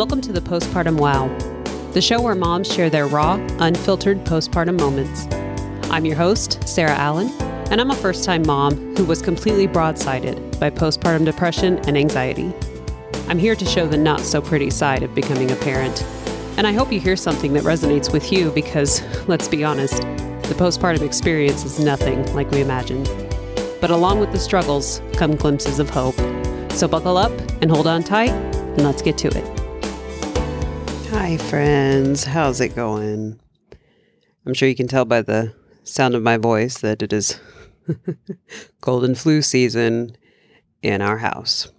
Welcome to the Postpartum Wow, the show where moms share their raw, unfiltered postpartum moments. I'm your host, Sarah Allen, and I'm a first time mom who was completely broadsided by postpartum depression and anxiety. I'm here to show the not so pretty side of becoming a parent. And I hope you hear something that resonates with you because, let's be honest, the postpartum experience is nothing like we imagined. But along with the struggles come glimpses of hope. So buckle up and hold on tight, and let's get to it. Hi, friends. How's it going? I'm sure you can tell by the sound of my voice that it is cold and flu season in our house.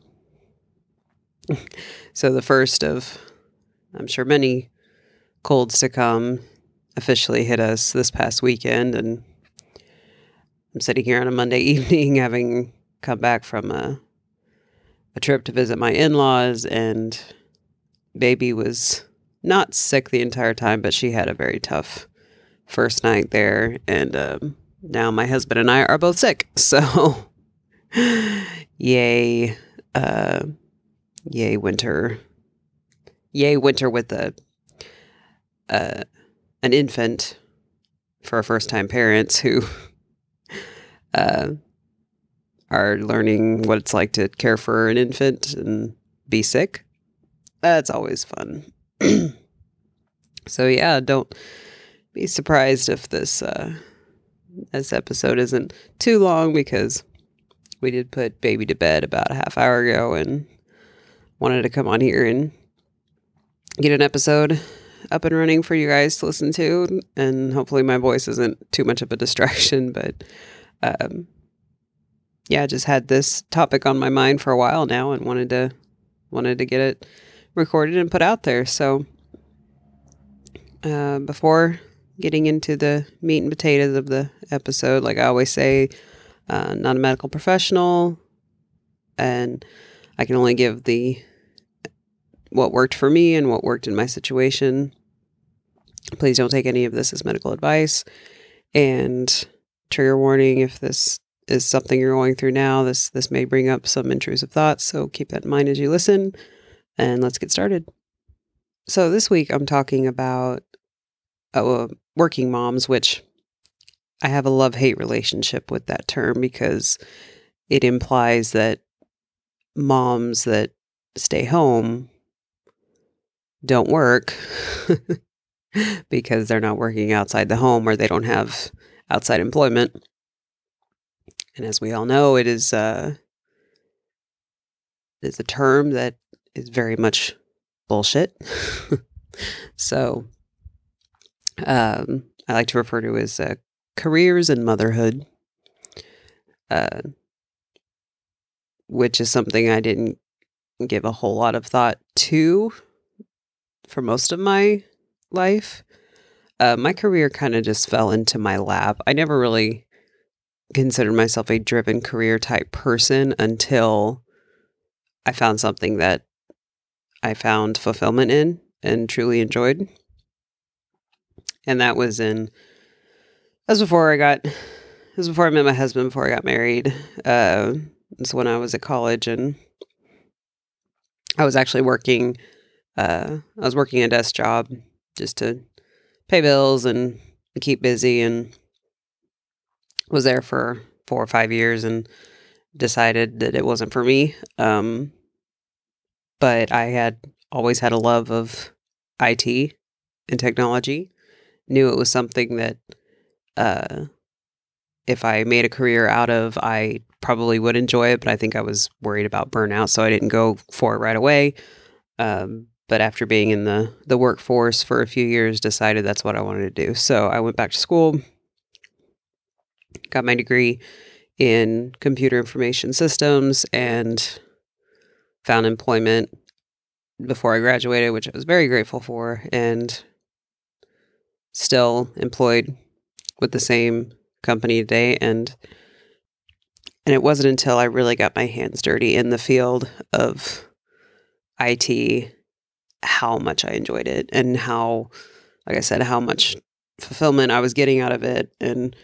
so, the first of, I'm sure, many colds to come officially hit us this past weekend. And I'm sitting here on a Monday evening having come back from a, a trip to visit my in laws, and baby was not sick the entire time, but she had a very tough first night there. And um, now my husband and I are both sick. So, yay, uh, yay, winter. Yay, winter with a, uh, an infant for first time parents who uh, are learning what it's like to care for an infant and be sick. That's always fun. so yeah, don't be surprised if this uh, this episode isn't too long because we did put baby to bed about a half hour ago and wanted to come on here and get an episode up and running for you guys to listen to. And hopefully my voice isn't too much of a distraction but um, yeah just had this topic on my mind for a while now and wanted to wanted to get it recorded and put out there. So, uh, before getting into the meat and potatoes of the episode, like I always say, uh, not a medical professional, and I can only give the what worked for me and what worked in my situation. Please don't take any of this as medical advice. And trigger warning if this is something you're going through now, this this may bring up some intrusive thoughts, so keep that in mind as you listen and let's get started. So, this week I'm talking about uh, working moms, which I have a love hate relationship with that term because it implies that moms that stay home don't work because they're not working outside the home or they don't have outside employment. And as we all know, it is uh, is a term that is very much bullshit. so um, I like to refer to as uh, careers and motherhood, uh, which is something I didn't give a whole lot of thought to for most of my life. Uh, my career kind of just fell into my lap. I never really considered myself a driven career type person until I found something that I found fulfillment in and truly enjoyed. And that was in was before I got was before I met my husband, before I got married. Uh it's when I was at college and I was actually working uh I was working a desk job just to pay bills and keep busy and was there for four or five years and decided that it wasn't for me. Um but I had always had a love of IT and technology. Knew it was something that uh, if I made a career out of, I probably would enjoy it, but I think I was worried about burnout, so I didn't go for it right away. Um, but after being in the the workforce for a few years, decided that's what I wanted to do. So I went back to school, got my degree in computer information systems, and found employment before I graduated, which I was very grateful for, and still employed with the same company today. And and it wasn't until I really got my hands dirty in the field of IT how much I enjoyed it and how, like I said, how much fulfillment I was getting out of it, and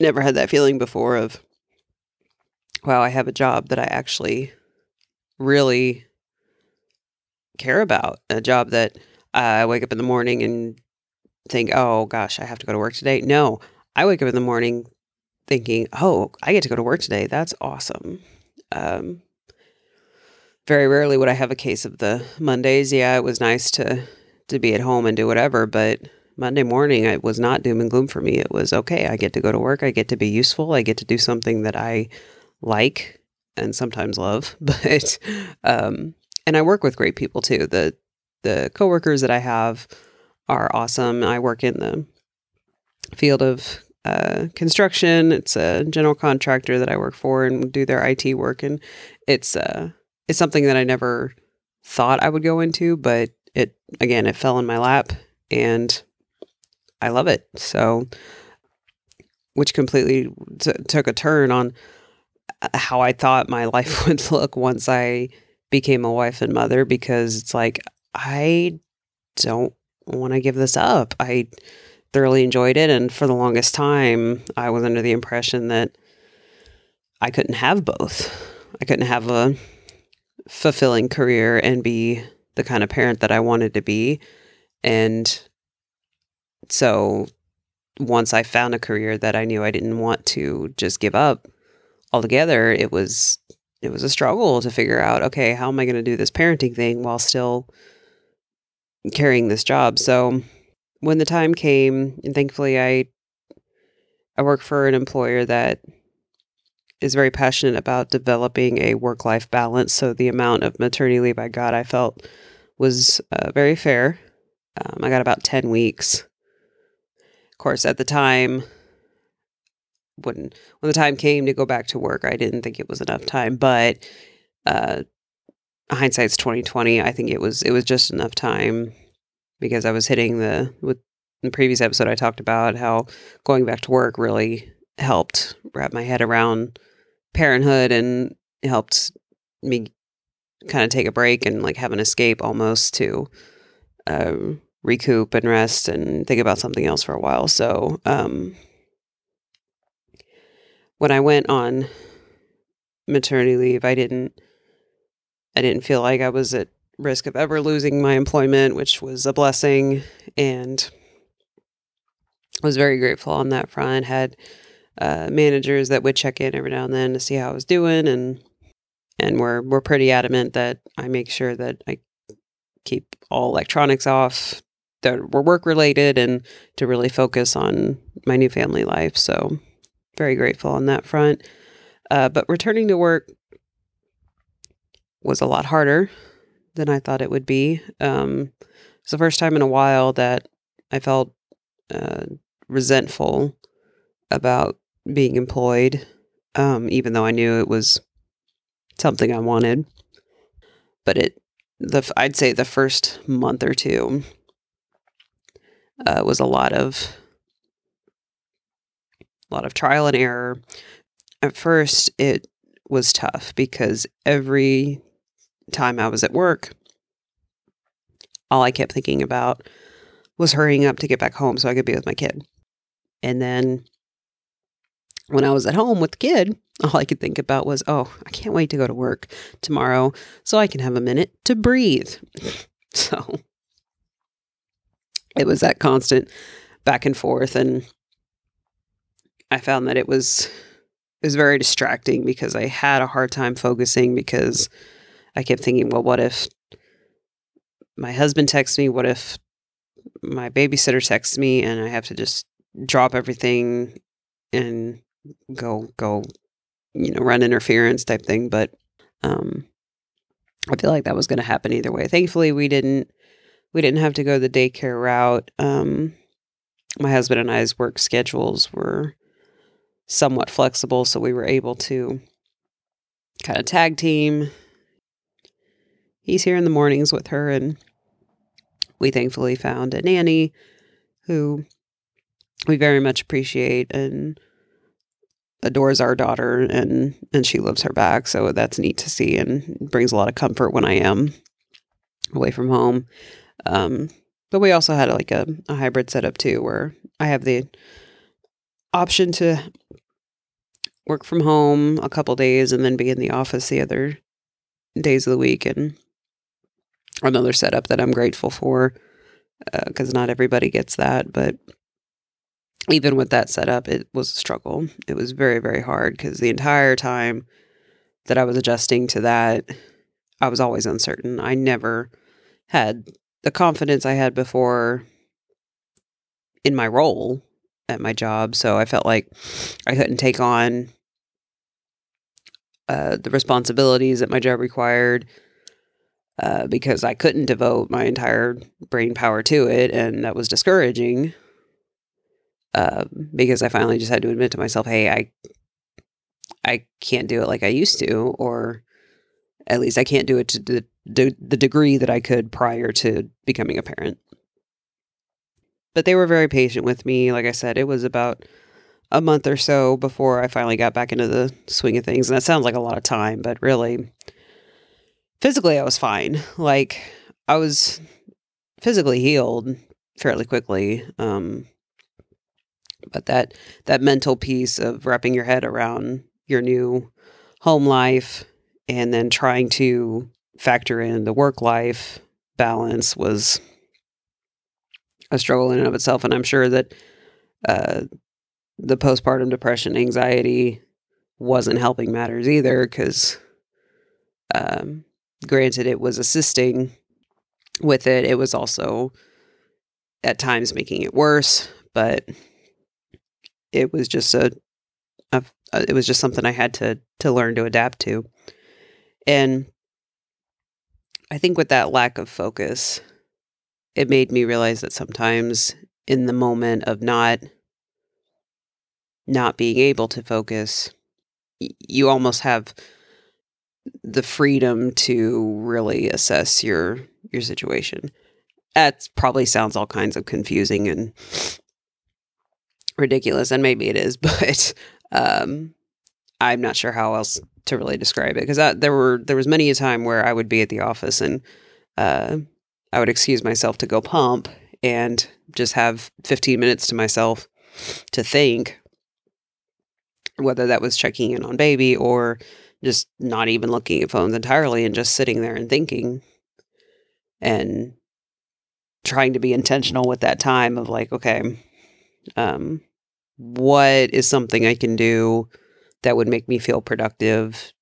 never had that feeling before of, wow, I have a job that I actually really care about, a job that I wake up in the morning and think, oh gosh, I have to go to work today. No, I wake up in the morning thinking, oh, I get to go to work today. That's awesome. Um, very rarely would I have a case of the Mondays. Yeah, it was nice to to be at home and do whatever, but Monday morning it was not doom and gloom for me. It was okay. I get to go to work. I get to be useful. I get to do something that I like and sometimes love. But um, and I work with great people too. The the coworkers that I have are awesome. I work in the field of uh, construction. It's a general contractor that I work for and do their IT work, and it's uh, it's something that I never thought I would go into, but it again it fell in my lap, and I love it. So, which completely t- took a turn on Uh, how I thought my life would look once I became a wife and mother, because it's like I don't want to give this up. I thoroughly enjoyed it. And for the longest time, I was under the impression that I couldn't have both. I couldn't have a fulfilling career and be the kind of parent that I wanted to be. And so once I found a career that I knew I didn't want to just give up altogether, it was it was a struggle to figure out, okay, how am I going to do this parenting thing while still carrying this job? So when the time came, and thankfully I I work for an employer that is very passionate about developing a work life balance. So the amount of maternity leave I got, I felt was uh, very fair. Um, I got about 10 weeks. Of course, at the time, when when the time came to go back to work, I didn't think it was enough time. But uh, hindsight's twenty twenty. I think it was it was just enough time because I was hitting the with the previous episode I talked about how going back to work really helped wrap my head around parenthood and helped me kind of take a break and like have an escape almost to uh, recoup and rest and think about something else for a while. So um, when I went on maternity leave, I didn't I didn't feel like I was at risk of ever losing my employment, which was a blessing, and I was very grateful on that front. Had uh, managers that would check in every now and then to see how I was doing, and and we're we're pretty adamant that I make sure that I keep all electronics off that were work related, and to really focus on my new family life. So very grateful on that front. Uh, but returning to work was a lot harder than I thought it would be. Um, it's the first time in a while that I felt uh, resentful about being employed, um, even though I knew it was something I wanted. But it, the I'd say the first month or two uh, was a lot of a lot of trial and error. At first, it was tough because every time I was at work, all I kept thinking about was hurrying up to get back home so I could be with my kid. And then when I was at home with the kid, all I could think about was, oh, I can't wait to go to work tomorrow so I can have a minute to breathe. so it was that constant back and forth. And I found that it was it was very distracting because I had a hard time focusing because I kept thinking, well, what if my husband texts me? What if my babysitter texts me and I have to just drop everything and go go you know run interference type thing? But um i feel like that was going to happen either way. Thankfully we didn't we didn't have to go the daycare route. Um my husband and i's work schedules were somewhat flexible so we were able to kind of tag team. He's here in the mornings with her and we thankfully found a nanny who we very much appreciate and adores our daughter and and she loves her back so that's neat to see and brings a lot of comfort when i am away from home. Um, but we also had like a, a hybrid setup too where i have the option to work from home a couple days and then be in the office the other days of the week and another setup that I'm grateful for because uh, not everybody gets that. But even with that setup, it was a struggle. It was very, very hard because the entire time that I was adjusting to that, I was always uncertain. I never had the confidence I had before in my role at my job. So I felt like I couldn't take on uh, the responsibilities that my job required uh, because I couldn't devote my entire brain power to it. And that was discouraging uh, because I finally just had to admit to myself, hey, I, I can't do it like I used to, or at least I can't do it to the, the, the degree that I could prior to becoming a parent. But they were very patient with me. Like I said, it was about a month or so before I finally got back into the swing of things. And that sounds like a lot of time, but really, physically, I was fine. Like, I was physically healed fairly quickly. Um, but that that mental piece of wrapping your head around your new home life and then trying to factor in the work life balance was a struggle in and of itself. And I'm sure that uh, the postpartum depression, anxiety wasn't helping matters either because, um, granted, it was assisting with it. It was also at times making it worse, but it was just a, a, it was just something I had to to learn to adapt to. And I think with that lack of focus, it made me realize that sometimes in the moment of not not being able to focus you almost have the freedom to really assess your your situation. That probably sounds all kinds of confusing and ridiculous and maybe it is but um i'm not sure how else to really describe it because there were there was many a time where i would be at the office and uh I would excuse myself to go pump and just have 15 minutes to myself to think whether that was checking in on baby or just not even looking at phones entirely and just sitting there and thinking and trying to be intentional with that time of like okay um what is something i can do that would make me feel productive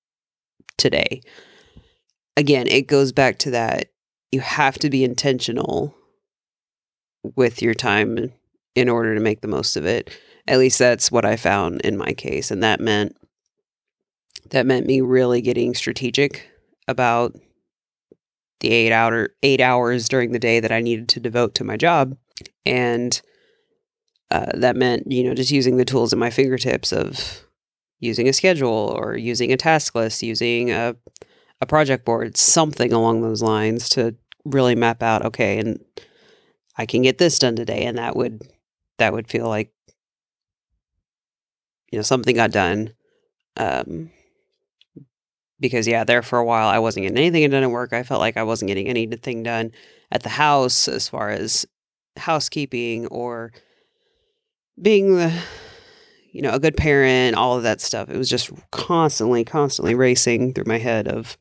today? Again it goes back to that you have to be intentional with your time in order to make the most of it. At least that's what I found in my case and that meant that meant me really getting strategic about the 8 hour 8 hours during the day that I needed to devote to my job and uh, that meant you know just using the tools at my fingertips of using a schedule or using a task list using a a project board something along those lines to really map out okay and i can get this done today and that would that would feel like you know something got done um because yeah there for a while i wasn't getting anything done at work. I felt like i wasn't getting anything done at the house as far as housekeeping or being the you know a good parent all of that stuff. It was just constantly constantly racing through my head of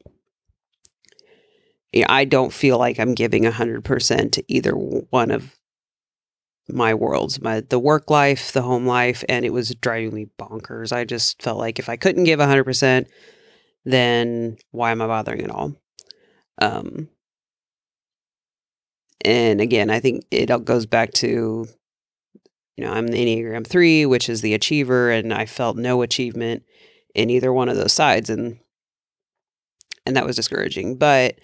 I don't feel like I'm giving 100% to either one of my worlds, my the work life, the home life, and it was driving me bonkers. I just felt like if I couldn't give 100%, then why am I bothering at all? Um and again, I think it all goes back to you know, I'm the Enneagram 3, which is the achiever and I felt no achievement in either one of those sides and and that was discouraging. But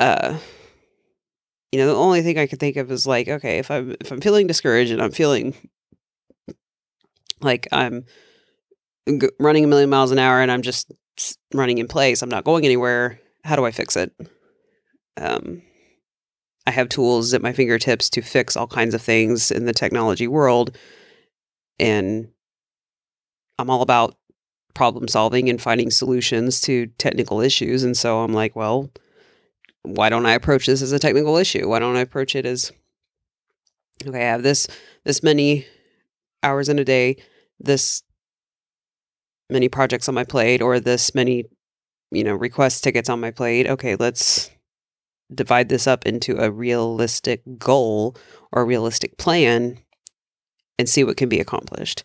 uh you know the only thing i could think of is like okay if i'm if i'm feeling discouraged and i'm feeling like i'm g- running a million miles an hour and i'm just running in place i'm not going anywhere how do i fix it? Um i have tools at my fingertips to fix all kinds of things in the technology world and i'm all about problem solving and finding solutions to technical issues and so i'm like well why don't I approach this as a technical issue? Why don't I approach it as okay, I have this this many hours in a day, this many projects on my plate, or this many, you know, request tickets on my plate. Okay, let's divide this up into a realistic goal or realistic plan and see what can be accomplished.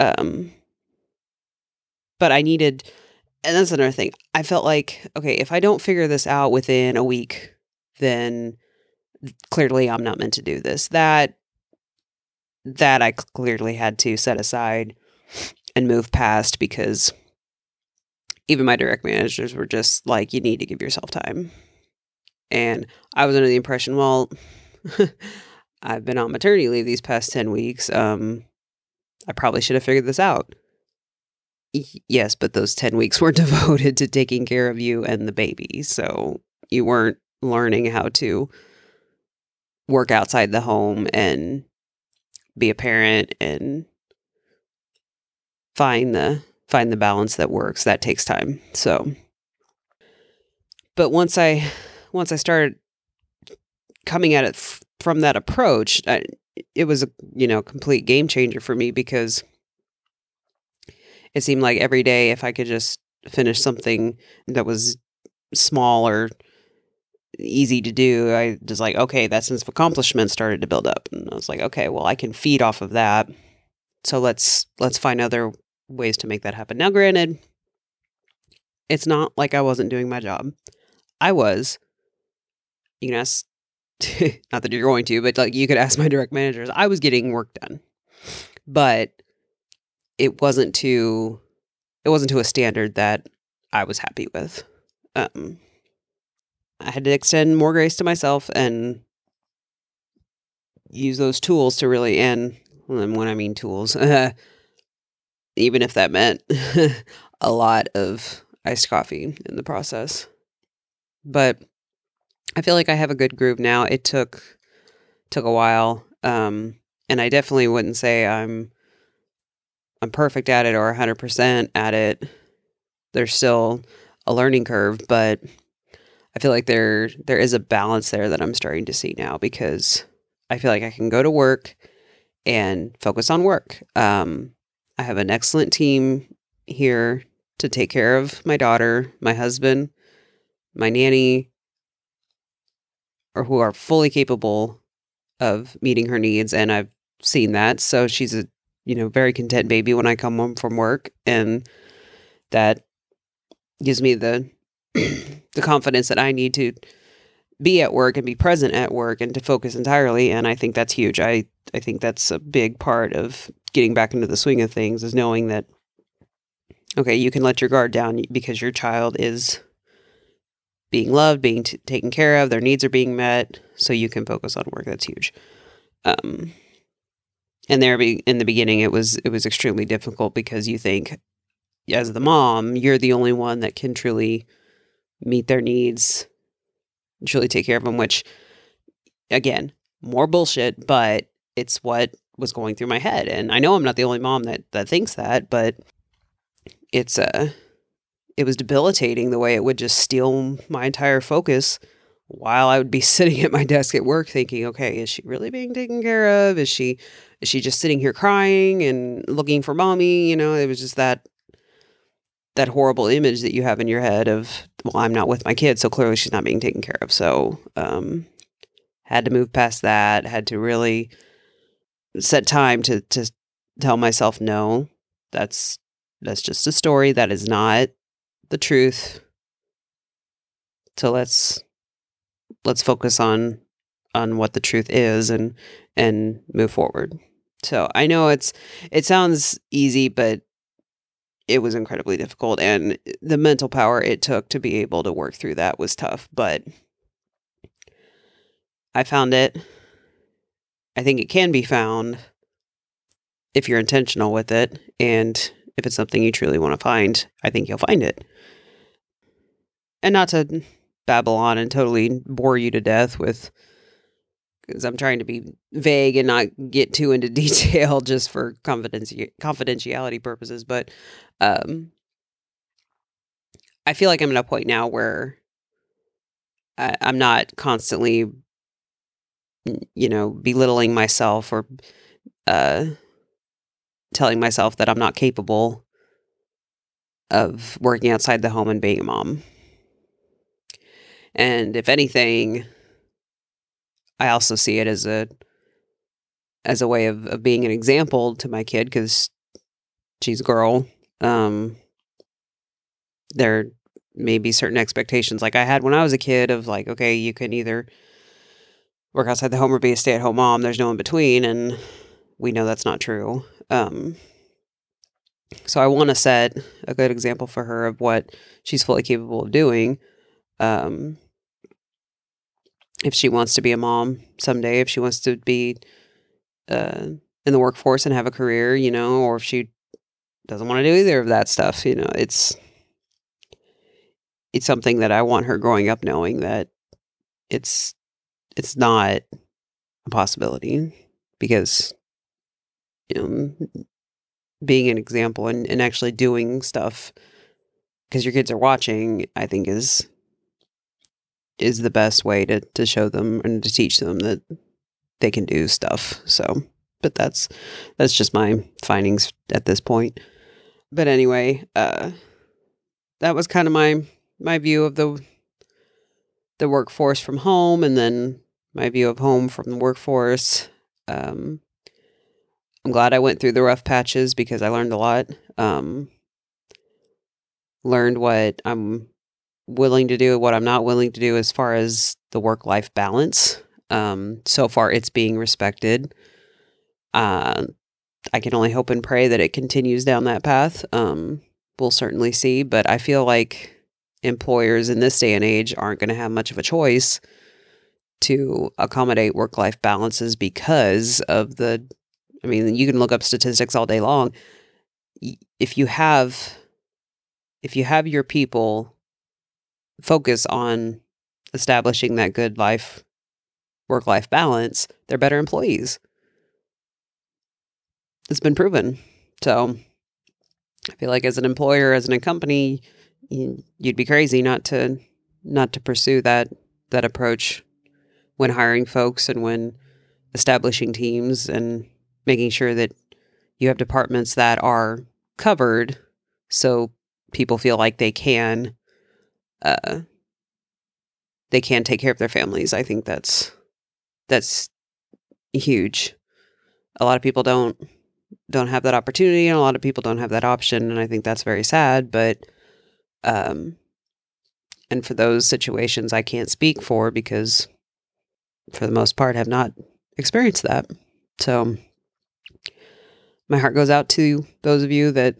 Um, but I needed, and that's another thing. I felt like, okay, if I don't figure this out within a week, then clearly I'm not meant to do this. That that I clearly had to set aside and move past because even my direct managers were just like, you need to give yourself time. And I was under the impression, well, I've been on maternity leave these past 10 weeks. Um, I probably should have figured this out. Yes, but those 10 weeks were devoted to taking care of you and the baby. So you weren't learning how to work outside the home and be a parent and find the find the balance that works that takes time so but once i once i started coming at it f- from that approach I, it was a you know complete game changer for me because it seemed like every day if i could just finish something that was small or easy to do i was like okay that sense of accomplishment started to build up and i was like okay well i can feed off of that so let's let's find other ways to make that happen. Now, granted, it's not like I wasn't doing my job. I was. You can ask, not that you're going to, but like you could ask my direct managers. I was getting work done, but it wasn't to, it wasn't to a standard that I was happy with. Um, I had to extend more grace to myself and use those tools to really, and when I mean tools, even if that meant a lot of iced coffee in the process. But I feel like I have a good groove now. It took took a while, um, and I definitely wouldn't say I'm I'm perfect at it or 100% at it. There's still a learning curve, but I feel like there there is a balance there that I'm starting to see now because I feel like I can go to work and focus on work. Um, I have an excellent team here to take care of my daughter, my husband, my nanny, or who are fully capable of meeting her needs. And I've seen that. So she's a, you know, very content baby when I come home from work. And that gives me the the confidence that I need to be at work and be present at work and to focus entirely. And I think that's huge. I, I think that's a big part of getting back into the swing of things is knowing that, okay, you can let your guard down because your child is being loved, being t- taken care of, their needs are being met, so you can focus on work. That's huge. Um, and there, be, in the beginning, it was it was extremely difficult because you think, as the mom, you're the only one that can truly meet their needs, truly take care of them. Which, again, more bullshit, but it's what was going through my head. And I know I'm not the only mom that that thinks that, but it's uh it was debilitating the way it would just steal my entire focus while I would be sitting at my desk at work thinking, okay, is she really being taken care of? Is she is she just sitting here crying and looking for mommy? You know, it was just that that horrible image that you have in your head of, well, I'm not with my kid, so clearly she's not being taken care of. So um had to move past that, had to really set time to to tell myself no that's that's just a story that is not the truth so let's let's focus on on what the truth is and and move forward so i know it's it sounds easy but it was incredibly difficult and the mental power it took to be able to work through that was tough but i found it I think it can be found if you're intentional with it. And if it's something you truly want to find, I think you'll find it. And not to babble on and totally bore you to death with, because I'm trying to be vague and not get too into detail just for confidenci- confidentiality purposes. But um, I feel like I'm at a point now where I, I'm not constantly you know, belittling myself or uh, telling myself that I'm not capable of working outside the home and being a mom. And if anything, I also see it as a as a way of, of being an example to my kid because she's a girl. Um, there may be certain expectations like I had when I was a kid of like, okay, you can either work outside the home or be a stay at home mom. There's no in between. And we know that's not true. Um, so I want to set a good example for her of what she's fully capable of doing. Um, if she wants to be a mom someday, if she wants to be uh, in the workforce and have a career, you know, or if she doesn't want to do either of that stuff, you know, it's it's something that I want her growing up knowing that it's it's not a possibility because you know being an example and, and actually doing stuff because your kids are watching, I think is is the best way to to show them and to teach them that they can do stuff. So, but that's that's just my findings at this point. But anyway, uh that was kind of my my view of the the workforce from home and then my view of home from the workforce. Um I'm glad I went through the rough patches because I learned a lot. Um learned what I'm willing to do, what I'm not willing to do as far as the work life balance. Um, so far, it's being respected. Uh, I can only hope and pray that it continues down that path. Um, we'll certainly see, but I feel like employers in this day and age aren't going to have much of a choice to accommodate work life balances because of the. I mean, you can look up statistics all day long. If you have, if you have your people focus on establishing that good life work life balance, they're better employees. It's been proven. So I feel like as an employer, as a company, you'd be crazy not to not to pursue that that approach when hiring folks and when establishing teams and making sure that you have departments that are covered so people feel like they can uh, they can take care of their families. I think that's that's huge. A lot of people don't don't have that opportunity, and a lot of people don't have that option, and I think that's very sad. But um, and for those situations, I can't speak for because, for the most part, have not experienced that. So my heart goes out to those of you that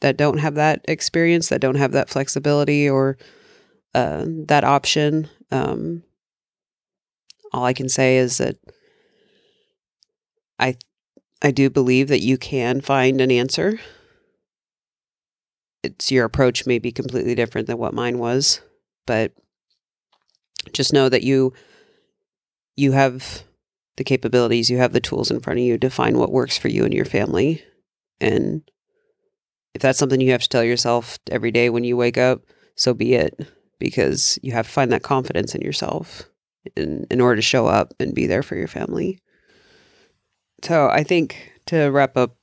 that don't have that experience, that don't have that flexibility or uh, that option. Um, all I can say is that I I do believe that you can find an answer. It's your approach may be completely different than what mine was, but just know that you you have the capabilities, you have the tools in front of you to find what works for you and your family and if that's something you have to tell yourself every day when you wake up, so be it, because you have to find that confidence in yourself in, in order to show up and be there for your family. So I think to wrap up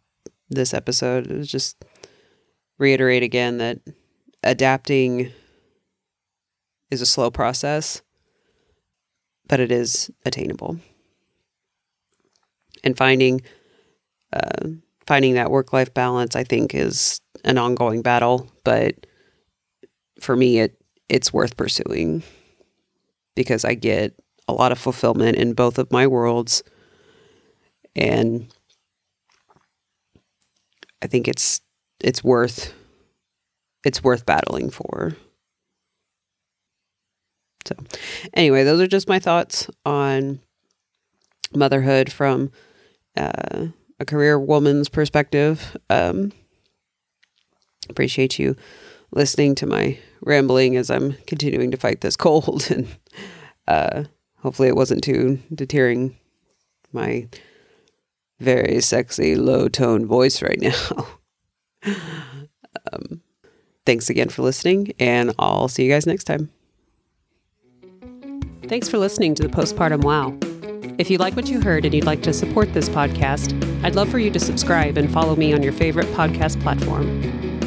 this episode, is just reiterate again that adapting is a slow process, but it is attainable. And finding uh, finding that work life balance, I think, is an ongoing battle. But for me, it it's worth pursuing because I get a lot of fulfillment in both of my worlds, and I think it's it's worth it's worth battling for. So, anyway, those are just my thoughts on motherhood from uh, a career woman's perspective. Um, appreciate you listening to my rambling as I'm continuing to fight this cold, and uh, hopefully it wasn't too deterring my very sexy low tone voice right now. um, thanks again for listening, and I'll see you guys next time. Thanks for listening to the Postpartum Wow. If you like what you heard and you'd like to support this podcast, I'd love for you to subscribe and follow me on your favorite podcast platform.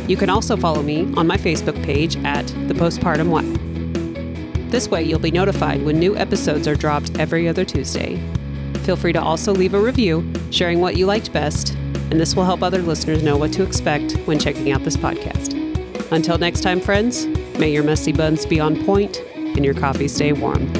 You can also follow me on my Facebook page at The Postpartum Wow. This way, you'll be notified when new episodes are dropped every other Tuesday. Feel free to also leave a review, sharing what you liked best, and this will help other listeners know what to expect when checking out this podcast. Until next time, friends, may your messy buns be on point and your coffee stay warm.